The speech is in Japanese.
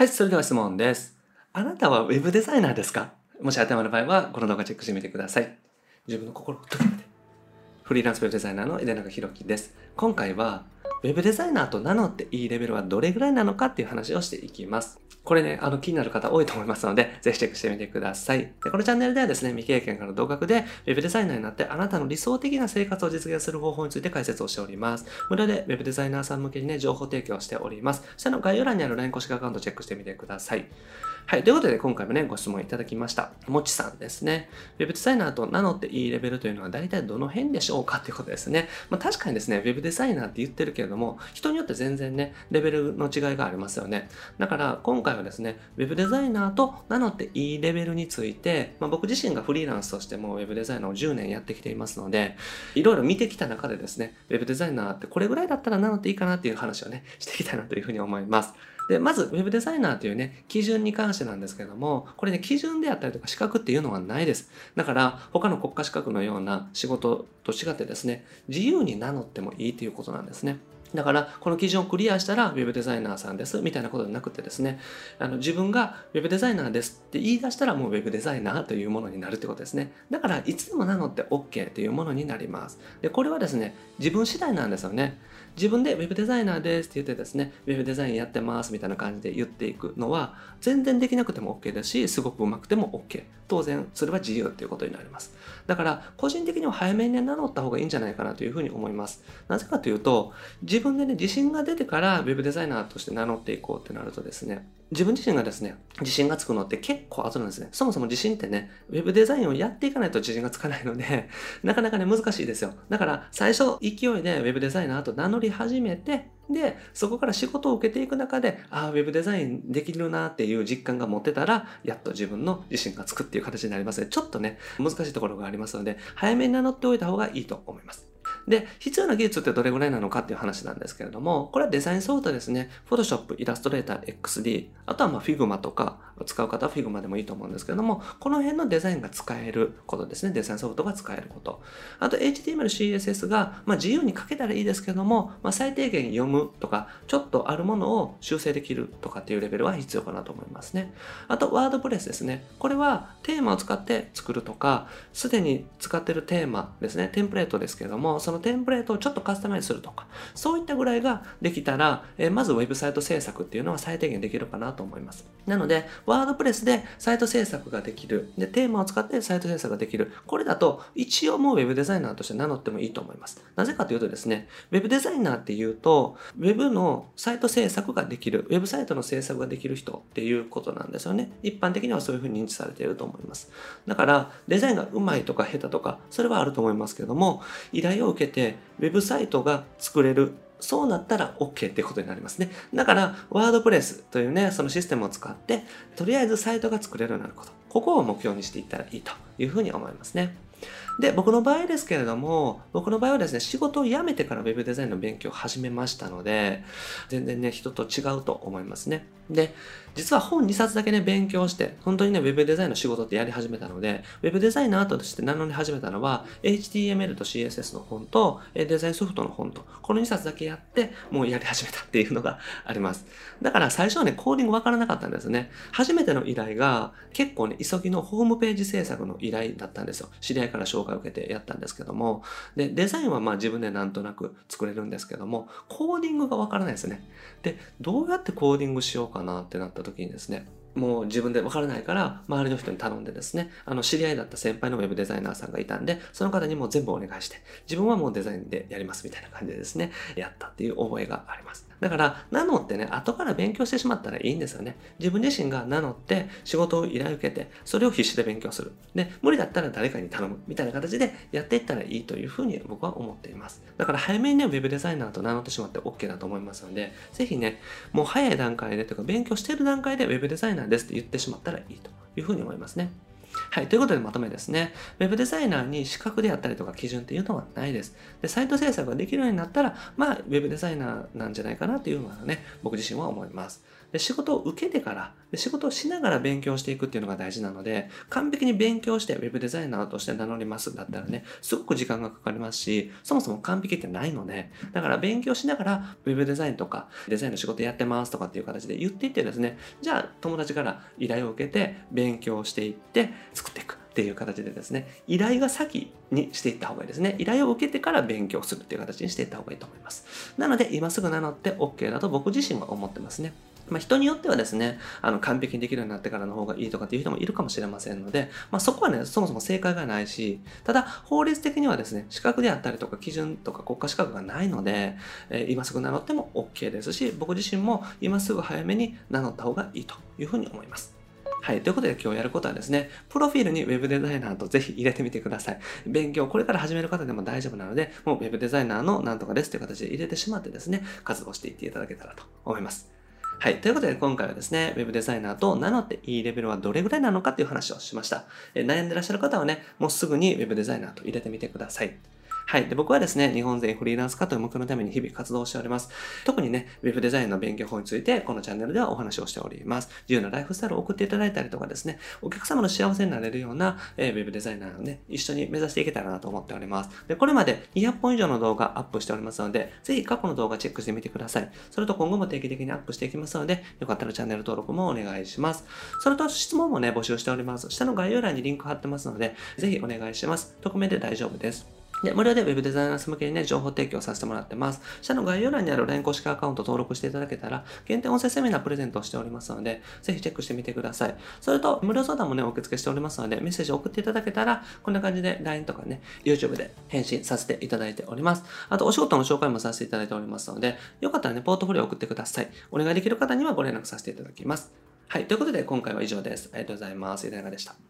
はい、それでは質問です。あなたはウェブデザイナーですか？もし当てはまる場合は、この動画チェックしてみてください。自分の心を解けて。フリーランスウェブデザイナーの井出中弘樹です。今回は、ウェブデザイナーと名乗っていいレベルはどれぐらいなのかっていう話をしていきます。これね、あの気になる方多いと思いますので、ぜひチェックしてみてください。でこのチャンネルではですね、未経験から独学で、ウェブデザイナーになってあなたの理想的な生活を実現する方法について解説をしております。無料でウェブデザイナーさん向けにね、情報提供しております。下の概要欄にある LINE 公式アカウントチェックしてみてください。はい。ということで、今回もね、ご質問いただきました。もちさんですね。ウェブデザイナーと名乗っていいレベルというのは大体どの辺でしょうかということですね。まあ確かにですね、ウェブデザイナーって言ってるけれども、人によって全然ね、レベルの違いがありますよね。だから、今回はですね、ウェブデザイナーと名乗っていいレベルについて、まあ、僕自身がフリーランスとしてもウェブデザイナーを10年やってきていますので、いろいろ見てきた中でですね、ウェブデザイナーってこれぐらいだったら名乗っていいかなっていう話をね、していきたいなというふうに思います。で、まず、ウェブデザイナーというね、基準に関してなんですけども、これね、基準であったりとか資格っていうのはないです。だから、他の国家資格のような仕事と違ってですね、自由に名乗ってもいいということなんですね。だから、この基準をクリアしたら、ウェブデザイナーさんです、みたいなことじゃなくてですね、あの自分がウェブデザイナーですって言い出したら、もうウェブデザイナーというものになるってことですね。だから、いつでも名乗って OK というものになります。で、これはですね、自分次第なんですよね。自分でウェブデザイナーですって言ってですね、ウェブデザインやってますみたいな感じで言っていくのは、全然できなくても OK だし、すごく上手くても OK。当然、それは自由っていうことになります。だから、個人的には早めに名乗った方がいいんじゃないかなというふうに思います。なぜかというと、自自分でね、自信が出てからウェブデザイナーとして名乗っていこうってなるとですね、自分自身がですね、自信がつくのって結構後なんですね。そもそも自信ってね、ウェブデザインをやっていかないと自信がつかないので、なかなかね、難しいですよ。だから、最初、勢いでウェブデザイナーと名乗り始めて、で、そこから仕事を受けていく中で、ああ、ウェブデザインできるなっていう実感が持てたら、やっと自分の自信がつくっていう形になりますので、ちょっとね、難しいところがありますので、早めに名乗っておいた方がいいと思います。で、必要な技術ってどれぐらいなのかっていう話なんですけれども、これはデザインソフトですね。Photoshop、Illustrator、XD、あとはま Figma とか使う方は Figma でもいいと思うんですけども、この辺のデザインが使えることですね。デザインソフトが使えること。あと HTML、CSS が、まあ、自由に書けたらいいですけども、まあ、最低限読むとか、ちょっとあるものを修正できるとかっていうレベルは必要かなと思いますね。あと、ワードプレスですね。これはテーマを使って作るとか、すでに使ってるテーマですね。テンプレートですけども、そのテンプレートをちょっとカスタマイズするとか、そういったぐらいができたら、えーまずウェブサイト制作っていうのは最低限できるかなと思います。なので、ワードプレスでサイト制作ができる。で、テーマを使ってサイト制作ができる。これだと、一応もうウェブデザイナーとして名乗ってもいいと思います。なぜかというとですね、ウェブデザイナーっていうと、ウェブのサイト制作ができる、ウェブサイトの制作ができる人っていうことなんですよね。一般的にはそういうふうに認知されていると思います。だから、デザインが上手いとか下手とか、それはあると思いますけれども、依頼を受けて、ウェブサイトが作れる、そうなったら OK ってことになりますね。だから、ワードプレスというね、そのシステムを使って、とりあえずサイトが作れるようになること。ここを目標にしていったらいいというふうに思いますね。で、僕の場合ですけれども、僕の場合はですね、仕事を辞めてからウェブデザインの勉強を始めましたので、全然ね、人と違うと思いますね。で、実は本2冊だけね、勉強して、本当にね、ウェブデザインの仕事ってやり始めたので、ウェブデザイナーとして名乗り始めたのは、HTML と CSS の本と、デザインソフトの本と、この2冊だけやって、もうやり始めたっていうのがあります。だから最初はね、コーディングわからなかったんですね。初めての依頼が、結構ね、急ぎのホームページ制作の依頼だったんですよ。知り合いから紹介を受けてやったんですけども、で、デザインはまあ自分でなんとなく作れるんですけども、コーディングがわからないですね。で、どうやってコーディングしようかなってなった時にですね、もう自分でわからないから、周りの人に頼んでですね、あの、知り合いだった先輩のウェブデザイナーさんがいたんで、その方にもう全部お願いして、自分はもうデザインでやりますみたいな感じでですね、やったっていう覚えがあります。だから、名乗ってね、後から勉強してしまったらいいんですよね。自分自身が名乗って、仕事を依頼受けて、それを必死で勉強する。で、無理だったら誰かに頼む。みたいな形でやっていったらいいというふうに僕は思っています。だから早めにね、ウェブデザイナーと名乗ってしまって OK だと思いますので、ぜひね、もう早い段階でというか、勉強している段階でウェブデザイナーですって言ってしまったらいいというふうに思いますね。はい。ということでまとめですね。ウェブデザイナーに資格であったりとか基準っていうのはないです。で、サイト制作ができるようになったら、まあ、ウェブデザイナーなんじゃないかなっていうのはね、僕自身は思います。で仕事を受けてからで、仕事をしながら勉強していくっていうのが大事なので、完璧に勉強して Web デザイナーとして名乗りますだったらね、すごく時間がかかりますし、そもそも完璧ってないので、だから勉強しながら Web デザインとかデザインの仕事やってますとかっていう形で言っていってですね、じゃあ友達から依頼を受けて勉強していって作っていく。っていう形でですね、依頼が先にしていった方がいいですね。依頼を受けてから勉強するっていう形にしていった方がいいと思います。なので、今すぐ名乗って OK だと僕自身は思ってますね。まあ、人によってはですね、あの完璧にできるようになってからの方がいいとかっていう人もいるかもしれませんので、まあ、そこはね、そもそも正解がないし、ただ法律的にはですね、資格であったりとか基準とか国家資格がないので、えー、今すぐ名乗っても OK ですし、僕自身も今すぐ早めに名乗った方がいいというふうに思います。はい。ということで今日やることはですね、プロフィールに Web デザイナーとぜひ入れてみてください。勉強、これから始める方でも大丈夫なので、もう Web デザイナーのなんとかですという形で入れてしまってですね、活動していっていただけたらと思います。はい。ということで、今回はですね、Web デザイナーと名乗っていいレベルはどれぐらいなのかっていう話をしました。え悩んでらっしゃる方はね、もうすぐに Web デザイナーと入れてみてください。はい。で、僕はですね、日本全フリーランス化という目標のために日々活動しております。特にね、Web デザインの勉強法について、このチャンネルではお話をしております。自由なライフスタイルを送っていただいたりとかですね、お客様の幸せになれるような、えー、Web デザイナーをね、一緒に目指していけたらなと思っております。で、これまで200本以上の動画アップしておりますので、ぜひ過去の動画チェックしてみてください。それと今後も定期的にアップしていきますので、よかったらチャンネル登録もお願いします。それと質問もね、募集しております。下の概要欄にリンク貼ってますので、ぜひお願いします。匿名で大丈夫です。で、無料で Web デザイナー向けにね、情報提供させてもらってます。下の概要欄にある LINE 公式アカウント登録していただけたら、限定音声セミナープレゼントをしておりますので、ぜひチェックしてみてください。それと、無料相談もね、お受け付けしておりますので、メッセージを送っていただけたら、こんな感じで LINE とかね、YouTube で返信させていただいております。あと、お仕事の紹介もさせていただいておりますので、よかったらね、ポートフォリオ送ってください。お願いできる方にはご連絡させていただきます。はい。ということで、今回は以上です。ありがとうございます。いかがでした？